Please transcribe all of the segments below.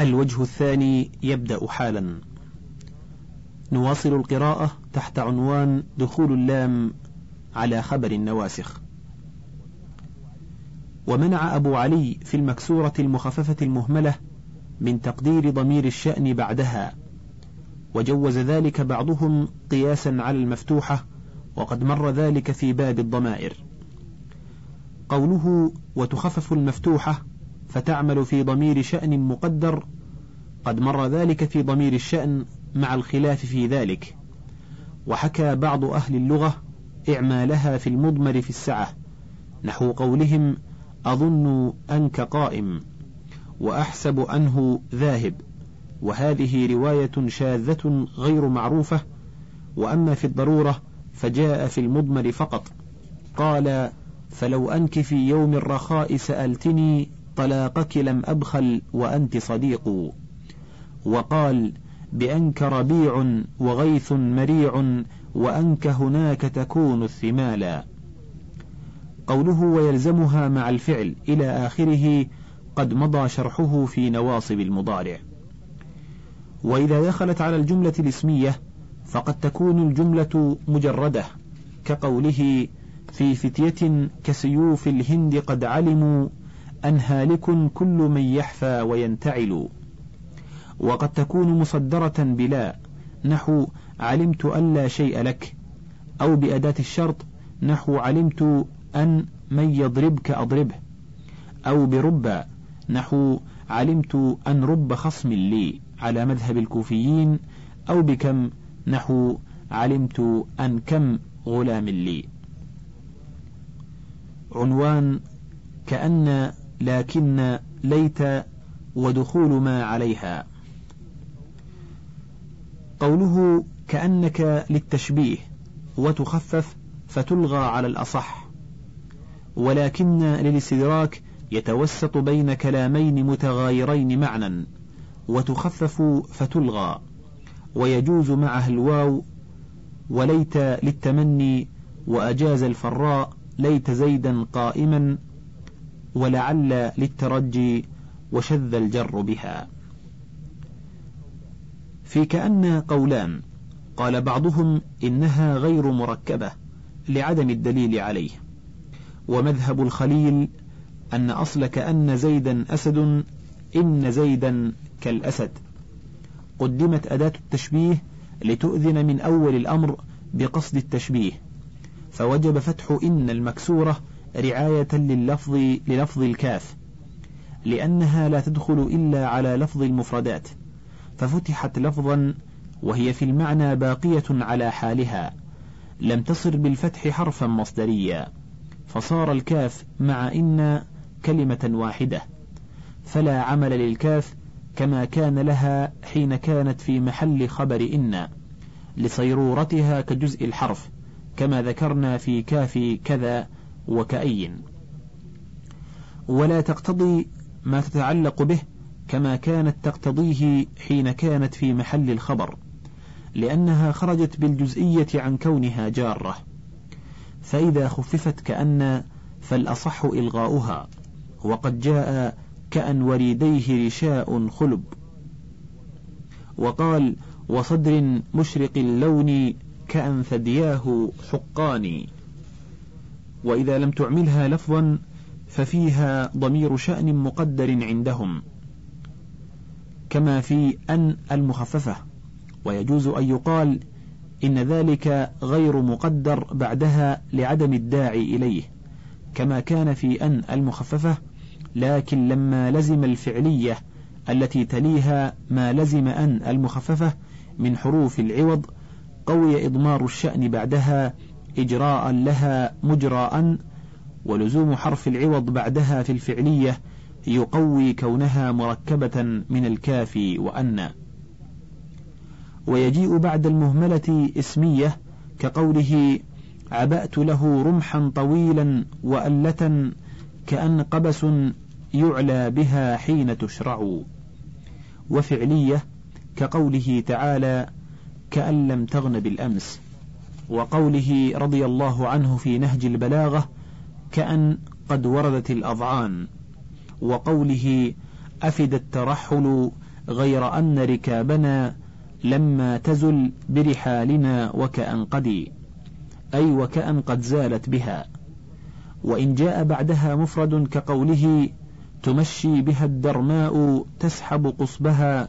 الوجه الثاني يبدأ حالا. نواصل القراءة تحت عنوان دخول اللام على خبر النواسخ. ومنع أبو علي في المكسورة المخففة المهملة من تقدير ضمير الشأن بعدها. وجوز ذلك بعضهم قياسا على المفتوحة وقد مر ذلك في باب الضمائر. قوله وتخفف المفتوحة فتعمل في ضمير شأن مقدر قد مر ذلك في ضمير الشأن مع الخلاف في ذلك. وحكى بعض أهل اللغة إعمالها في المضمر في السعة نحو قولهم أظن أنك قائم وأحسب أنه ذاهب. وهذه رواية شاذة غير معروفة وأما في الضرورة فجاء في المضمر فقط. قال فلو أنك في يوم الرخاء سألتني طلاقك لم أبخل وأنت صديق. وقال بأنك ربيع وغيث مريع وأنك هناك تكون الثمالا قوله ويلزمها مع الفعل إلى آخره قد مضى شرحه في نواصب المضارع. وإذا دخلت على الجملة الاسمية فقد تكون الجملة مجردة كقوله في فتية كسيوف الهند قد علموا أن هالك كل من يحفى وينتعل. وقد تكون مصدرة بلا نحو علمت أن لا شيء لك أو بأداة الشرط نحو علمت أن من يضربك أضربه أو برب نحو علمت أن رب خصم لي على مذهب الكوفيين أو بكم نحو علمت أن كم غلام لي. عنوان كأن لكن ليت ودخول ما عليها. قوله كأنك للتشبيه وتخفف فتلغى على الأصح. ولكن للاستدراك يتوسط بين كلامين متغايرين معنى وتخفف فتلغى. ويجوز معها الواو وليت للتمني وأجاز الفراء ليت زيدا قائما ولعل للترجي وشذ الجر بها. في كأن قولان قال بعضهم إنها غير مركبة لعدم الدليل عليه. ومذهب الخليل أن أصل كأن زيدا أسد إن زيدا كالأسد. قدمت أداة التشبيه لتؤذن من أول الأمر بقصد التشبيه فوجب فتح إن المكسورة رعاية لللفظ للفظ الكاف لأنها لا تدخل إلا على لفظ المفردات ففتحت لفظا وهي في المعنى باقية على حالها لم تصر بالفتح حرفا مصدريا فصار الكاف مع إن كلمة واحدة فلا عمل للكاف كما كان لها حين كانت في محل خبر إن لصيرورتها كجزء الحرف كما ذكرنا في كاف كذا وكأي ولا تقتضي ما تتعلق به كما كانت تقتضيه حين كانت في محل الخبر لأنها خرجت بالجزئية عن كونها جارة. فإذا خففت كأن فالأصح إلغاؤها وقد جاء كأن وريديه رشاء خلب. وقال وصدر مشرق اللون كأن ثدياه حقان وإذا لم تعملها لفظا ففيها ضمير شأن مقدر عندهم كما في أن المخففة ويجوز أن يقال إن ذلك غير مقدر بعدها لعدم الداعي إليه كما كان في أن المخففة لكن لما لزم الفعلية التي تليها ما لزم أن المخففة من حروف العوض قوي إضمار الشأن بعدها إجراء لها مجراء ولزوم حرف العوض بعدها في الفعلية يقوي كونها مركبة من الكاف وأن. ويجيء بعد المهملة اسمية كقوله عبأت له رمحا طويلا وألة كأن قبس يعلى بها حين تشرع. وفعلية كقوله تعالى كأن لم تغن بالأمس. وقوله رضي الله عنه في نهج البلاغة كأن قد وردت الأضعان وقوله أفد الترحل غير أن ركابنا لما تزل برحالنا وكأن قدي أي وكأن قد زالت بها. وإن جاء بعدها مفرد كقوله تمشي بها الدرماء تسحب قصبها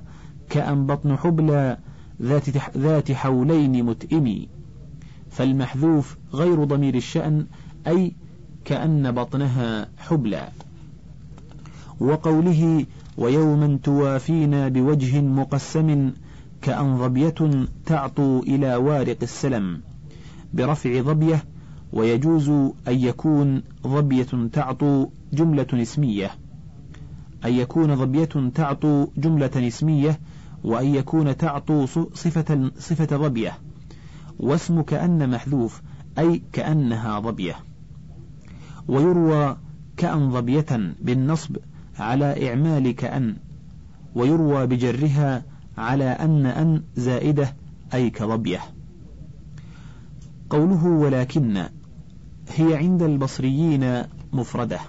كأن بطن حبلى ذات, ذات حولين متئم. فالمحذوف غير ضمير الشأن أي كأن بطنها حبلى. وقوله ويوما توافينا بوجه مقسم كأن ظبية تعطو إلى وارق السلم. برفع ظبية ويجوز أن يكون ظبية تعطو جملة اسمية. أن يكون ظبية تعطو جملة اسمية وأن يكون تعطو صفة صفة ظبية. واسم كأن محذوف أي كأنها ظبية. ويروى كأن ظبية بالنصب على إعمال كأن ويروى بجرها على أن أن زائدة أي كظبية. قوله ولكن هي عند البصريين مفردة.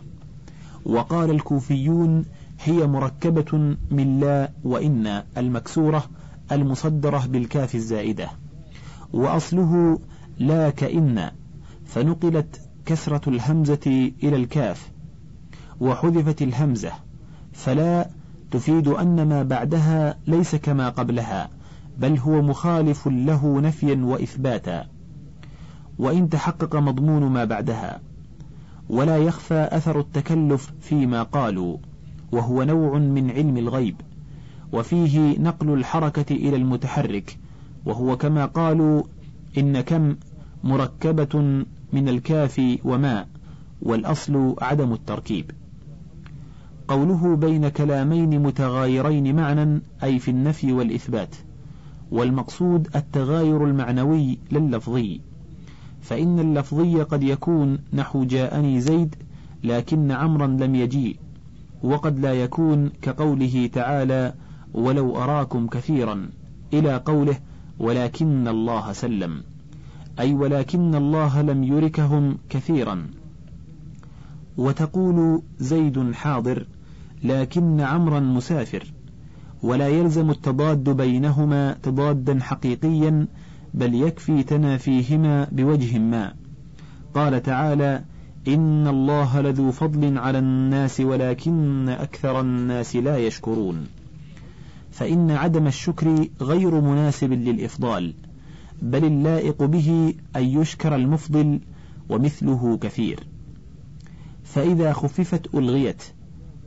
وقال الكوفيون هي مركبة من لا وإن المكسورة المصدرة بالكاف الزائدة. وأصله لا كإن فنقلت كسرة الهمزة إلى الكاف وحذفت الهمزة فلا تفيد أن ما بعدها ليس كما قبلها بل هو مخالف له نفيا وإثباتا. وإن تحقق مضمون ما بعدها ولا يخفى أثر التكلف فيما قالوا وهو نوع من علم الغيب وفيه نقل الحركة إلى المتحرك وهو كما قالوا إن كم مركبة من الكاف وما والأصل عدم التركيب. قوله بين كلامين متغايرين معنى أي في النفي والإثبات والمقصود التغاير المعنوي لللفظي. فإن اللفظي قد يكون نحو جاءني زيد لكن عمرا لم يجيء وقد لا يكون كقوله تعالى ولو أراكم كثيرا إلى قوله ولكن الله سلم. أي ولكن الله لم يركهم كثيرا. وتقول زيد حاضر لكن عمرا مسافر. ولا يلزم التضاد بينهما تضادا حقيقيا بل يكفي تنافيهما بوجه ما. قال تعالى إن الله لذو فضل على الناس ولكن أكثر الناس لا يشكرون. فإن عدم الشكر غير مناسب للإفضال بل اللائق به أن يشكر المفضل ومثله كثير. فإذا خففت ألغيت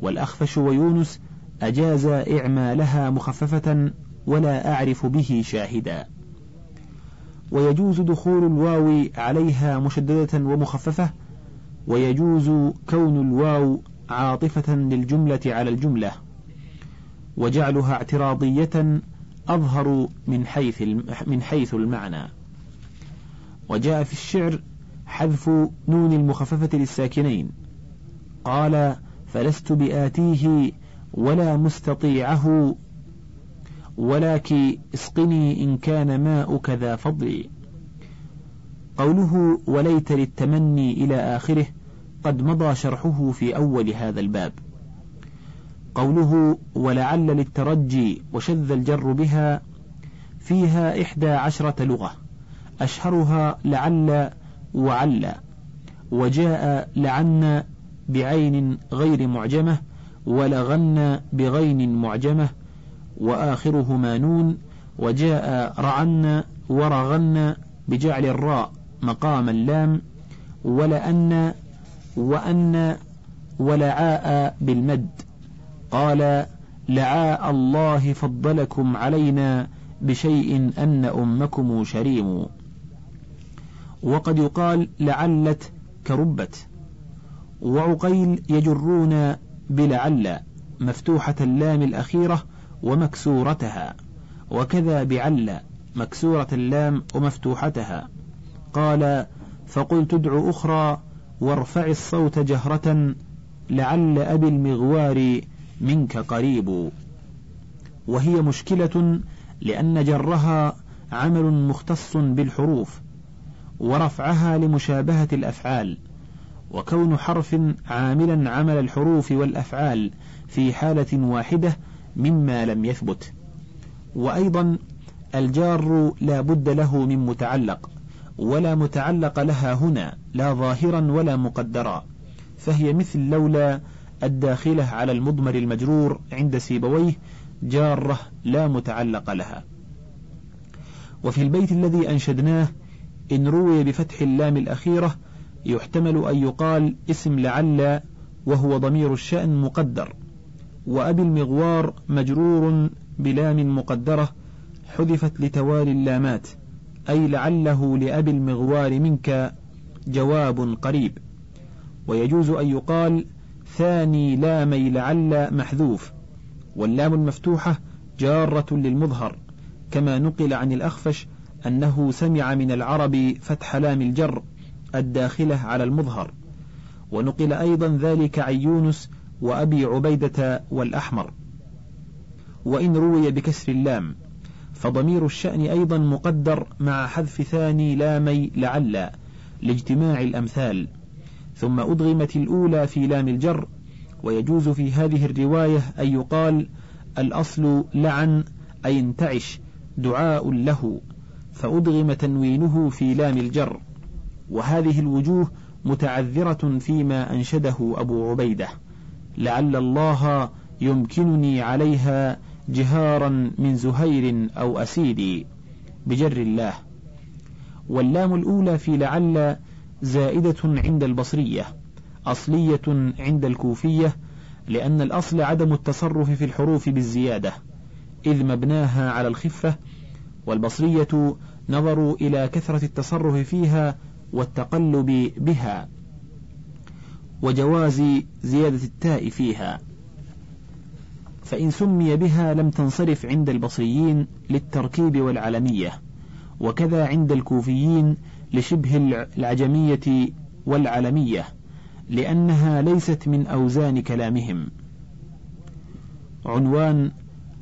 والأخفش ويونس أجاز إعمالها مخففة ولا أعرف به شاهدا. ويجوز دخول الواو عليها مشددة ومخففة ويجوز كون الواو عاطفة للجملة على الجملة. وجعلها اعتراضية أظهر من حيث من حيث المعنى. وجاء في الشعر حذف نون المخففة للساكنين. قال فلست بآتيه ولا مستطيعه ولك اسقني إن كان ماؤك ذا فضل. قوله وليت للتمني إلى آخره قد مضى شرحه في أول هذا الباب. قوله ولعل للترجي وشذ الجر بها فيها إحدى عشرة لغة أشهرها لعل وعل وجاء لعن بعين غير معجمة ولغن بغين معجمة وآخرهما نون وجاء رعن ورغن بجعل الراء مقام اللام ولأن وأن ولعاء بالمد. قال لعاء الله فضلكم علينا بشيء أن أمكم شريم. وقد يقال لعلت كربت. وعقيل يجرون بلعل مفتوحة اللام الأخيرة ومكسورتها وكذا بعل مكسورة اللام ومفتوحتها. قال فقلت ادع أخرى وارفع الصوت جهرة لعل أبي المغوار منك قريب. وهي مشكلة لأن جرها عمل مختص بالحروف ورفعها لمشابهة الأفعال وكون حرف عاملا عمل الحروف والأفعال في حالة واحدة مما لم يثبت. وأيضا الجار لا بد له من متعلق ولا متعلق لها هنا لا ظاهرا ولا مقدرا فهي مثل لولا الداخلة على المضمر المجرور عند سيبويه جارة لا متعلق لها. وفي البيت الذي أنشدناه إن روي بفتح اللام الأخيرة يحتمل أن يقال اسم لعل وهو ضمير الشأن مقدر وأبي المغوار مجرور بلام مقدرة حذفت لتوالي اللامات أي لعله لأبي المغوار منك جواب قريب. ويجوز أن يقال ثاني لامي لعل محذوف واللام المفتوحة جارة للمظهر كما نقل عن الأخفش أنه سمع من العرب فتح لام الجر الداخلة على المظهر ونقل أيضا ذلك عن يونس وأبي عبيدة والأحمر. وإن روي بكسر اللام فضمير الشأن أيضا مقدر مع حذف ثاني لامي لعل لاجتماع الأمثال. ثم أدغمت الأولى في لام الجر ويجوز في هذه الرواية أن يقال الأصل لعن أي انتعش دعاء له فأدغم تنوينه في لام الجر. وهذه الوجوه متعذرة فيما أنشده أبو عبيدة لعل الله يمكنني عليها جهارا من زهير أو أسيدي بجر الله. واللام الأولى في لعل زائدة عند البصرية أصلية عند الكوفية لأن الأصل عدم التصرف في الحروف بالزيادة إذ مبناها على الخفة والبصرية نظروا إلى كثرة التصرف فيها والتقلب بها وجواز زيادة التاء فيها. فإن سمي بها لم تنصرف عند البصريين للتركيب والعلمية وكذا عند الكوفيين لشبه العجمية والعلمية لأنها ليست من أوزان كلامهم. عنوان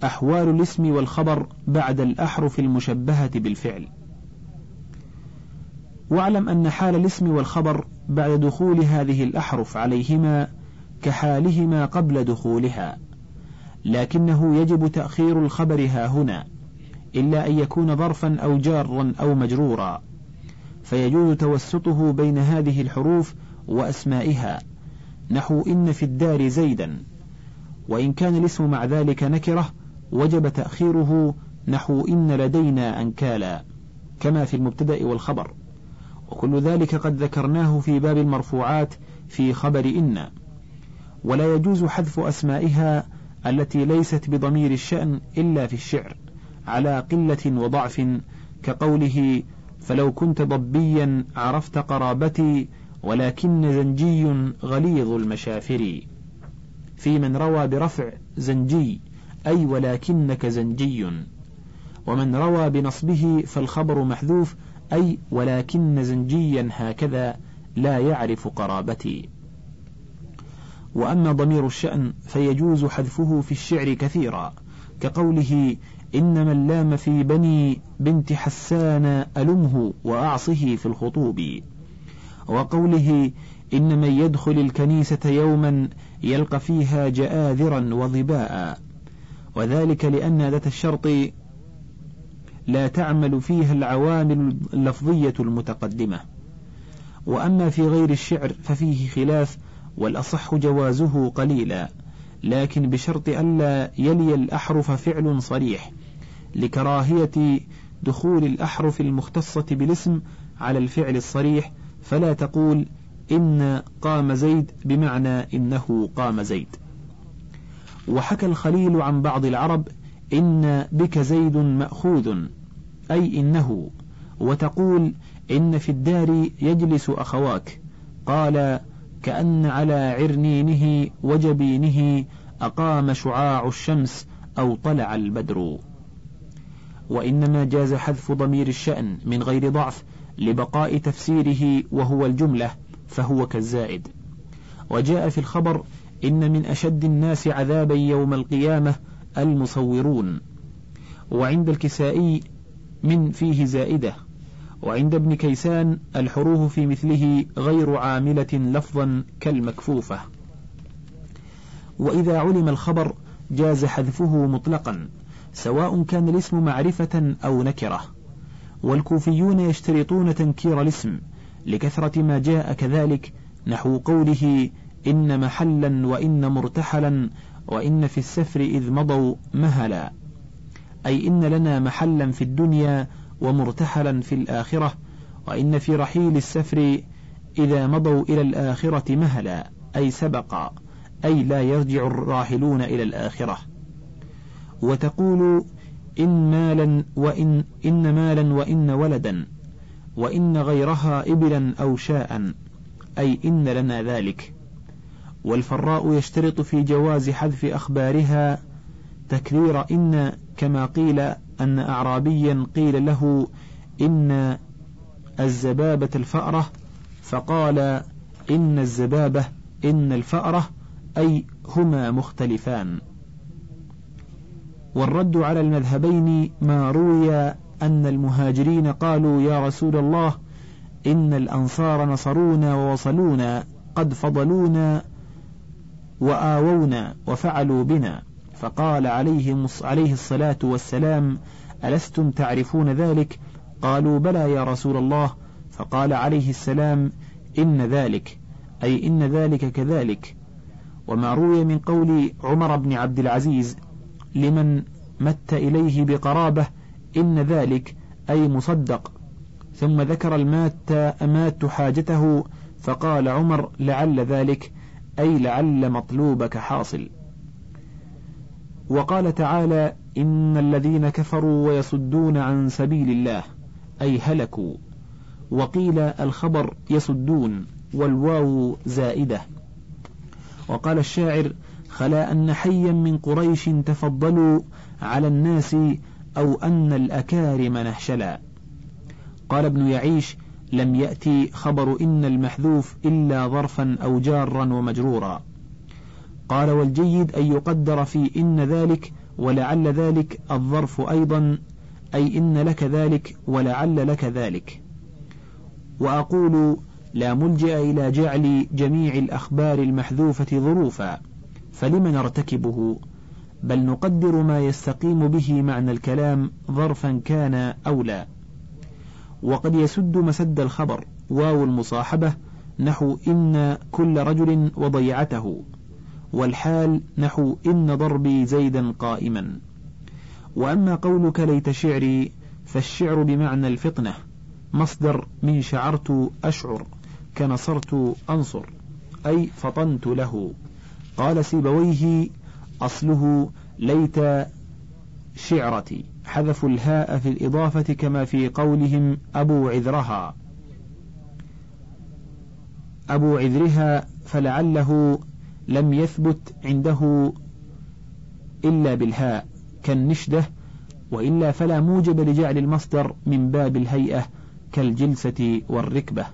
أحوال الاسم والخبر بعد الأحرف المشبهة بالفعل. واعلم أن حال الاسم والخبر بعد دخول هذه الأحرف عليهما كحالهما قبل دخولها لكنه يجب تأخير الخبر ها هنا إلا أن يكون ظرفا أو جارا أو مجرورا. فيجوز توسطه بين هذه الحروف وأسمائها. نحو إن في الدار زيدا. وإن كان الاسم مع ذلك نكرة وجب تأخيره نحو إن لدينا أنكالا كما في المبتدأ والخبر. وكل ذلك قد ذكرناه في باب المرفوعات في خبر إن. ولا يجوز حذف أسمائها التي ليست بضمير الشأن إلا في الشعر على قلة وضعف كقوله فلو كنت ضبيا عرفت قرابتي ولكن زنجي غليظ المشافر. في من روى برفع زنجي أي ولكنك زنجي. ومن روى بنصبه فالخبر محذوف أي ولكن زنجيا هكذا لا يعرف قرابتي. وأما ضمير الشأن فيجوز حذفه في الشعر كثيرا كقوله إنما اللام في بني بنت حسان ألمه وأعصه في الخطوب. وقوله إن من يدخل الكنيسة يوما يلقى فيها جآذرا وظباء. وذلك لأن ذات الشرط لا تعمل فيها العوامل اللفظية المتقدمة. وأما في غير الشعر ففيه خلاف والأصح جوازه قليلا. لكن بشرط ألا يلي الأحرف فعل صريح لكراهية دخول الأحرف المختصة بالاسم على الفعل الصريح فلا تقول إن قام زيد بمعنى إنه قام زيد. وحكى الخليل عن بعض العرب إن بك زيد مأخوذ أي إنه وتقول إن في الدار يجلس أخواك قال كأن على عرنينه وجبينه أقام شعاع الشمس أو طلع البدر. وإنما جاز حذف ضمير الشأن من غير ضعف لبقاء تفسيره وهو الجملة فهو كالزائد. وجاء في الخبر إن من أشد الناس عذابا يوم القيامة المصورون. وعند الكسائي من فيه زائدة. وعند ابن كيسان الحروف في مثله غير عاملة لفظا كالمكفوفة. وإذا علم الخبر جاز حذفه مطلقا سواء كان الاسم معرفة أو نكرة. والكوفيون يشترطون تنكير الاسم لكثرة ما جاء كذلك نحو قوله إن محلا وإن مرتحلا وإن في السفر إذ مضوا مهلا. أي إن لنا محلا في الدنيا ومرتحلا في الآخرة وإن في رحيل السفر إذا مضوا إلى الآخرة مهلا أي سبقا أي لا يرجع الراحلون إلى الآخرة. وتقول إن مالا وإن إن مالا وإن ولدا وإن غيرها إبلا أو شاء أي إن لنا ذلك. والفراء يشترط في جواز حذف أخبارها تكرير إن كما قيل أن أعرابيا قيل له إن الزبابة الفأرة فقال إن الزبابة إن الفأرة أي هما مختلفان. والرد على المذهبين ما روي أن المهاجرين قالوا يا رسول الله إن الأنصار نصرونا ووصلونا قد فضلونا وآوونا وفعلوا بنا. فقال عليه, عليه الصلاة والسلام ألستم تعرفون ذلك؟ قالوا بلى يا رسول الله. فقال عليه السلام إن ذلك. أي إن ذلك كذلك. وما روي من قول عمر بن عبد العزيز لمن مت إليه بقرابة إن ذلك أي مصدق. ثم ذكر المات أمات حاجته فقال عمر لعل ذلك. أي لعل مطلوبك حاصل. وقال تعالى إن الذين كفروا ويصدون عن سبيل الله أي هلكوا. وقيل الخبر يصدون والواو زائدة. وقال الشاعر خلا أن حيا من قريش تفضلوا على الناس أو أن الأكارم نهشلا. قال ابن يعيش لم يأتي خبر إن المحذوف إلا ظرفا أو جارا ومجرورا. قال والجيد أن يقدر في إن ذلك ولعل ذلك الظرف أيضا أي إن لك ذلك ولعل لك ذلك. وأقول لا ملجأ إلى جعل جميع الأخبار المحذوفة ظروفا فلم نرتكبه؟ بل نقدر ما يستقيم به معنى الكلام ظرفا كان أو لا. وقد يسد مسد الخبر واو المصاحبة نحو إن كل رجل وضيعته. والحال نحو إن ضربي زيدا قائما. وأما قولك ليت شعري فالشعر بمعنى الفطنة مصدر من شعرت أشعر كنصرت أنصر أي فطنت له. قال سيبويه أصله ليت شعرتي حذفوا الهاء في الإضافة كما في قولهم أبو عذرها. أبو عذرها فلعله لم يثبت عنده إلا بالهاء كالنشدة وإلا فلا موجب لجعل المصدر من باب الهيئة كالجلسة والركبة.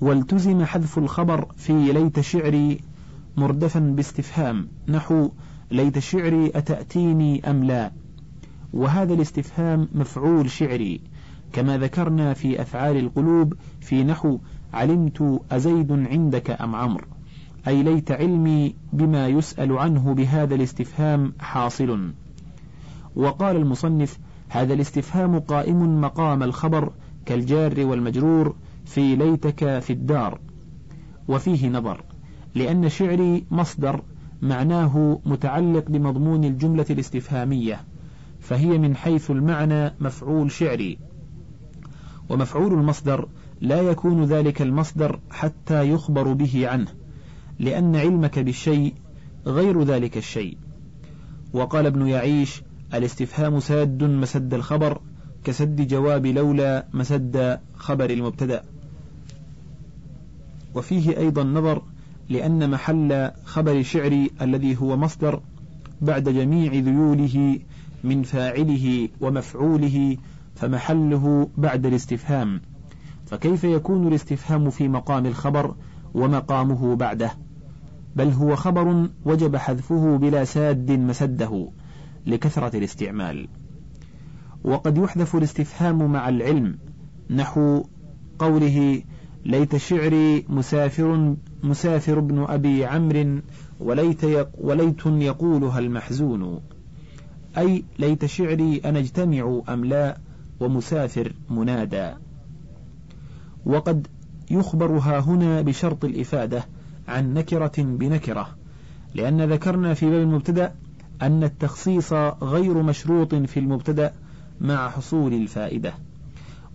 والتزم حذف الخبر في ليت شعري مردفا باستفهام نحو ليت شعري أتأتيني أم لا؟ وهذا الاستفهام مفعول شعري كما ذكرنا في أفعال القلوب في نحو علمت أزيد عندك أم عمرو؟ أي ليت علمي بما يسأل عنه بهذا الاستفهام حاصل. وقال المصنف هذا الاستفهام قائم مقام الخبر كالجار والمجرور في ليتك في الدار. وفيه نظر لأن شعري مصدر معناه متعلق بمضمون الجملة الاستفهامية فهي من حيث المعنى مفعول شعري. ومفعول المصدر لا يكون ذلك المصدر حتى يخبر به عنه. لأن علمك بالشيء غير ذلك الشيء. وقال ابن يعيش الاستفهام ساد مسد الخبر كسد جواب لولا مسد خبر المبتدأ. وفيه أيضا نظر لأن محل خبر شعري الذي هو مصدر بعد جميع ذيوله من فاعله ومفعوله فمحله بعد الاستفهام. فكيف يكون الاستفهام في مقام الخبر ومقامه بعده؟ بل هو خبر وجب حذفه بلا ساد مسده لكثرة الاستعمال. وقد يحذف الاستفهام مع العلم نحو قوله ليت شعري مسافر مسافر ابن أبي عمرو وليت, يق وليت يقولها المحزون أي ليت شعري أن أجتمع أم لا ومسافر منادى وقد يخبرها هنا بشرط الإفادة عن نكرة بنكرة لأن ذكرنا في باب المبتدأ أن التخصيص غير مشروط في المبتدأ مع حصول الفائدة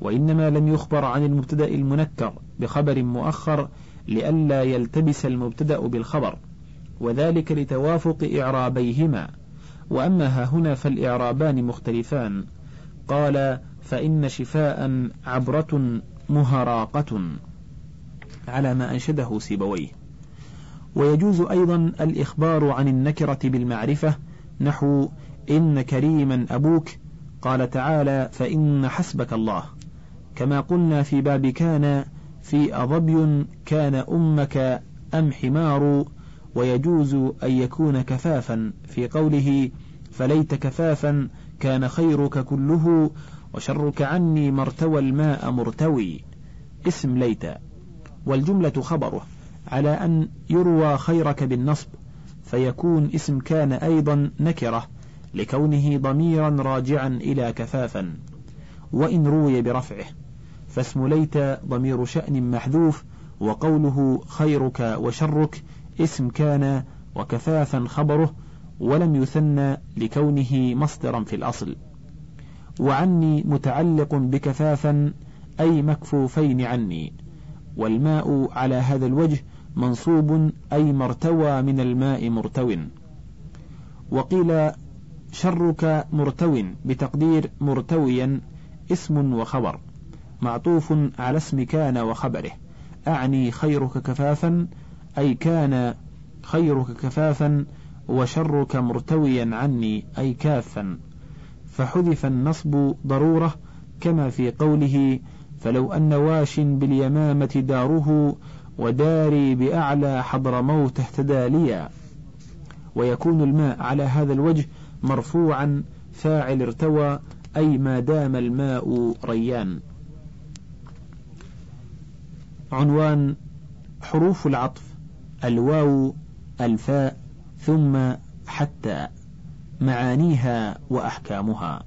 وإنما لم يخبر عن المبتدأ المنكر بخبر مؤخر لئلا يلتبس المبتدأ بالخبر وذلك لتوافق إعرابيهما. وأما ها هنا فالإعرابان مختلفان قال فإن شفاء عبرة مهراقة على ما أنشده سيبويه. ويجوز أيضا الإخبار عن النكرة بالمعرفة نحو إن كريما أبوك قال تعالى فإن حسبك الله كما قلنا في باب كان في أضبي كان أمك أم حمار ويجوز أن يكون كفافا في قوله فليت كفافا كان خيرك كله وشرك عني مرتوى الماء مرتوي اسم ليت. والجملة خبره. على أن يروى خيرك بالنصب فيكون اسم كان أيضا نكرة لكونه ضميرا راجعا إلى كفافا. وإن روي برفعه فاسم ليت ضمير شأن محذوف وقوله خيرك وشرك اسم كان وكفافا خبره ولم يثنى لكونه مصدرا في الأصل. وعني متعلق بكفافا أي مكفوفين عني. والماء على هذا الوجه منصوب أي مرتوى من الماء مرتو. وقيل شرك مرتو بتقدير مرتويا اسم وخبر معطوف على اسم كان وخبره. أعني خيرك كفافا أي كان خيرك كفافا وشرك مرتويا عني أي كافا. فحذف النصب ضرورة كما في قوله فلو أن واش باليمامة داره وداري بأعلى حضر موت اهتدى ليا. ويكون الماء على هذا الوجه مرفوعا فاعل ارتوى أي ما دام الماء ريان. عنوان حروف العطف الواو الفاء ثم حتى. معانيها وأحكامها.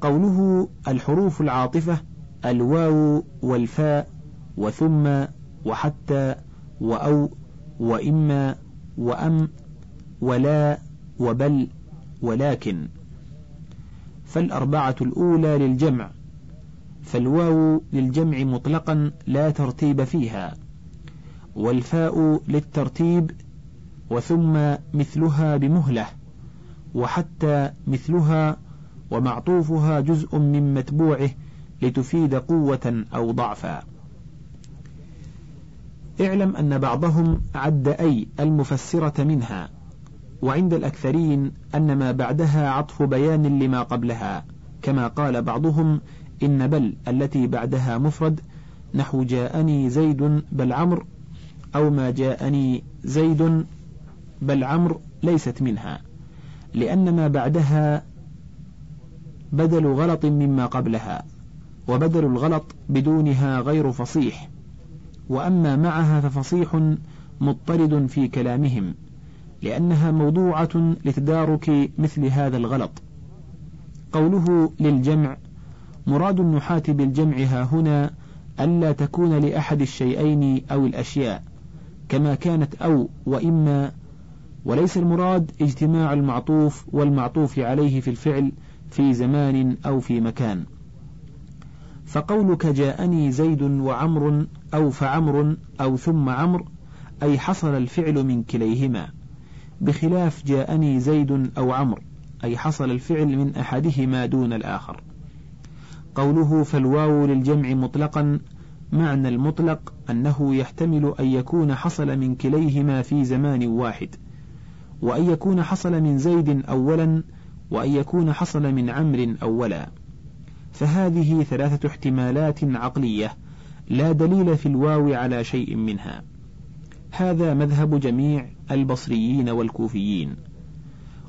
قوله الحروف العاطفة الواو والفاء وثم وحتى وأو وإما وأم ولا وبل ولكن. فالأربعة الأولى للجمع فالواو للجمع مطلقا لا ترتيب فيها والفاء للترتيب وثم مثلها بمهلة وحتى مثلها ومعطوفها جزء من متبوعه لتفيد قوة أو ضعفا. اعلم أن بعضهم عد أي المفسرة منها وعند الأكثرين أن ما بعدها عطف بيان لما قبلها كما قال بعضهم إن بل التي بعدها مفرد نحو جاءني زيد بل عمرو أو ما جاءني زيد بل عمرو ليست منها لأن ما بعدها بدل غلط مما قبلها وبدل الغلط بدونها غير فصيح. وأما معها ففصيح مضطرد في كلامهم لأنها موضوعة لتدارك مثل هذا الغلط. قوله للجمع مراد النحاة بالجمع ها هنا ألا تكون لأحد الشيئين أو الأشياء كما كانت أو وإما وليس المراد اجتماع المعطوف والمعطوف عليه في الفعل في زمان أو في مكان. فقولك جاءني زيد وعمر أو فعمر أو ثم عمر أي حصل الفعل من كليهما. بخلاف جاءني زيد أو عمر أي حصل الفعل من أحدهما دون الآخر. قوله فالواو للجمع مطلقا معنى المطلق أنه يحتمل أن يكون حصل من كليهما في زمان واحد وأن يكون حصل من زيد أولا وأن يكون حصل من عمر أولا. فهذه ثلاثة احتمالات عقلية. لا دليل في الواو على شيء منها. هذا مذهب جميع البصريين والكوفيين.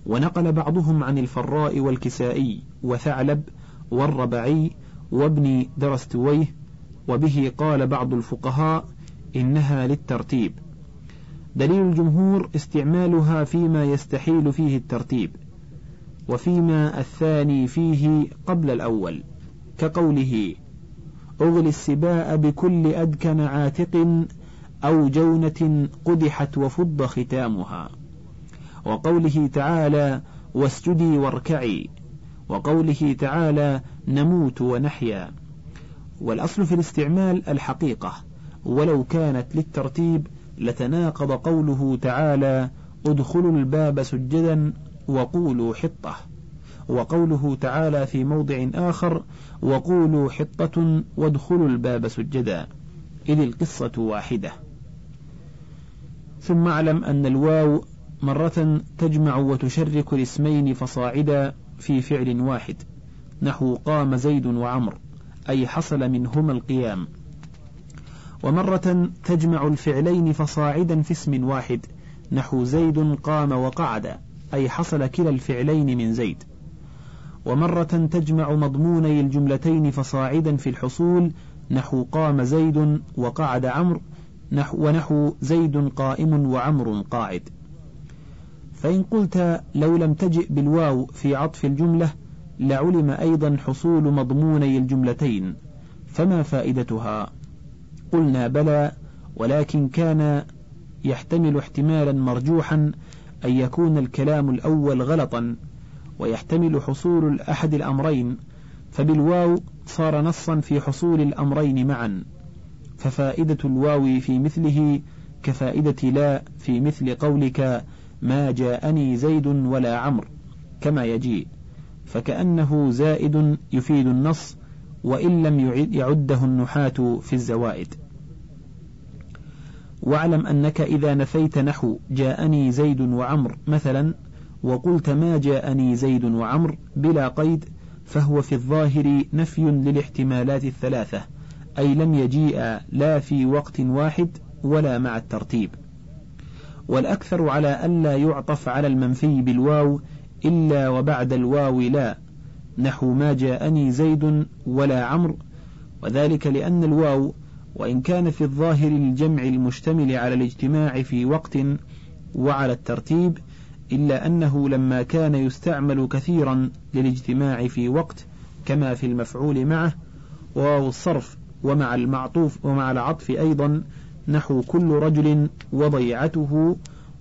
ونقل بعضهم عن الفراء والكسائي وثعلب والربعي وابن درستويه وبه قال بعض الفقهاء إنها للترتيب. دليل الجمهور استعمالها فيما يستحيل فيه الترتيب وفيما الثاني فيه قبل الأول كقوله أغلي السباء بكل أدكن عاتق أو جونة قدحت وفض ختامها. وقوله تعالى واسجدي واركعي وقوله تعالى نموت ونحيا والأصل في الاستعمال الحقيقة ولو كانت للترتيب لتناقض قوله تعالى ادخلوا الباب سجدا وقولوا حطة وقوله تعالى في موضع آخر وقولوا حطة وادخلوا الباب سجدا. إذ القصة واحدة. ثم اعلم أن الواو مرة تجمع وتشرك الاسمين فصاعدا في فعل واحد. نحو قام زيد وعمر أي حصل منهما القيام. ومرة تجمع الفعلين فصاعدا في اسم واحد. نحو زيد قام وقعد أي حصل كلا الفعلين من زيد. ومرة تجمع مضموني الجملتين فصاعدا في الحصول نحو قام زيد وقعد عمرو نحو ونحو زيد قائم وعمر قاعد. فإن قلت لو لم تجئ بالواو في عطف الجملة لعلم أيضا حصول مضموني الجملتين. فما فائدتها؟ قلنا بلى ولكن كان يحتمل احتمالا مرجوحا أن يكون الكلام الأول غلطا. ويحتمل حصول أحد الأمرين فبالواو صار نصا في حصول الأمرين معا ففائدة الواو في مثله كفائدة لا في مثل قولك ما جاءني زيد ولا عمرو كما يجيء فكأنه زائد يفيد النص وإن لم يعده النحاة في الزوائد. واعلم أنك إذا نفيت نحو جاءني زيد وعمر مثلا وقلت ما جاءني زيد وعمر بلا قيد فهو في الظاهر نفي للاحتمالات الثلاثة أي لم يجيء لا في وقت واحد ولا مع الترتيب. والأكثر على ألا يعطف على المنفي بالواو إلا وبعد الواو لا نحو ما جاءني زيد ولا عمرو وذلك لأن الواو وإن كان في الظاهر الجمع المشتمل على الاجتماع في وقت وعلى الترتيب إلا أنه لما كان يستعمل كثيرا للاجتماع في وقت كما في المفعول معه وواو الصرف ومع المعطوف ومع العطف أيضا نحو كل رجل وضيعته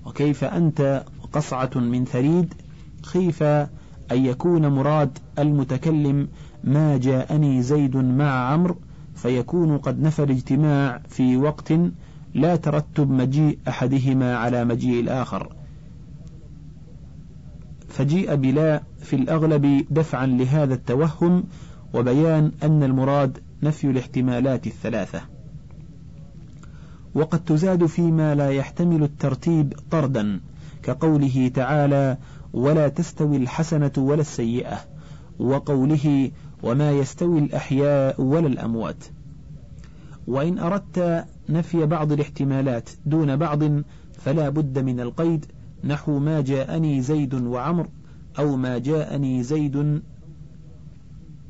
وكيف أنت قصعة من ثريد خيف أن يكون مراد المتكلم ما جاءني زيد مع عمرو فيكون قد نفى الاجتماع في وقت لا ترتب مجيء أحدهما على مجيء الآخر. فجيء بلا في الأغلب دفعا لهذا التوهم وبيان أن المراد نفي الاحتمالات الثلاثة. وقد تزاد فيما لا يحتمل الترتيب طردا كقوله تعالى ولا تستوي الحسنة ولا السيئة وقوله وما يستوي الأحياء ولا الأموات وإن أردت نفي بعض الاحتمالات دون بعض فلا بد من القيد نحو ما جاءني زيد وعمر أو ما جاءني زيد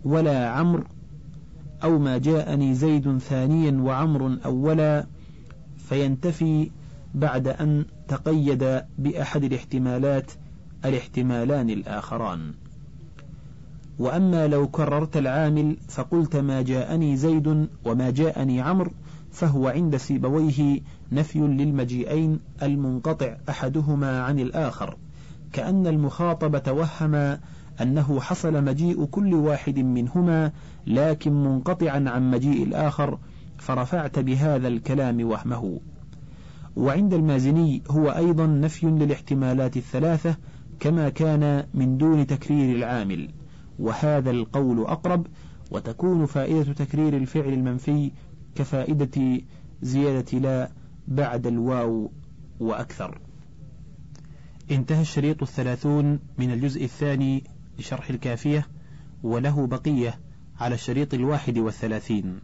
ولا عمر أو ما جاءني زيد ثانيا وعمر أولا فينتفي بعد أن تقيد بأحد الاحتمالات الاحتمالان الآخران. وأما لو كررت العامل فقلت ما جاءني زيد وما جاءني عمرو فهو عند سيبويه نفي للمجيئين المنقطع أحدهما عن الآخر كأن المخاطب توهم أنه حصل مجيء كل واحد منهما لكن منقطعا عن مجيء الآخر فرفعت بهذا الكلام وهمه. وعند المازني هو أيضا نفي للاحتمالات الثلاثة كما كان من دون تكرير العامل. وهذا القول أقرب وتكون فائدة تكرير الفعل المنفي كفائدة زيادة لا بعد الواو وأكثر. انتهى الشريط الثلاثون من الجزء الثاني لشرح الكافية وله بقية على الشريط الواحد والثلاثين.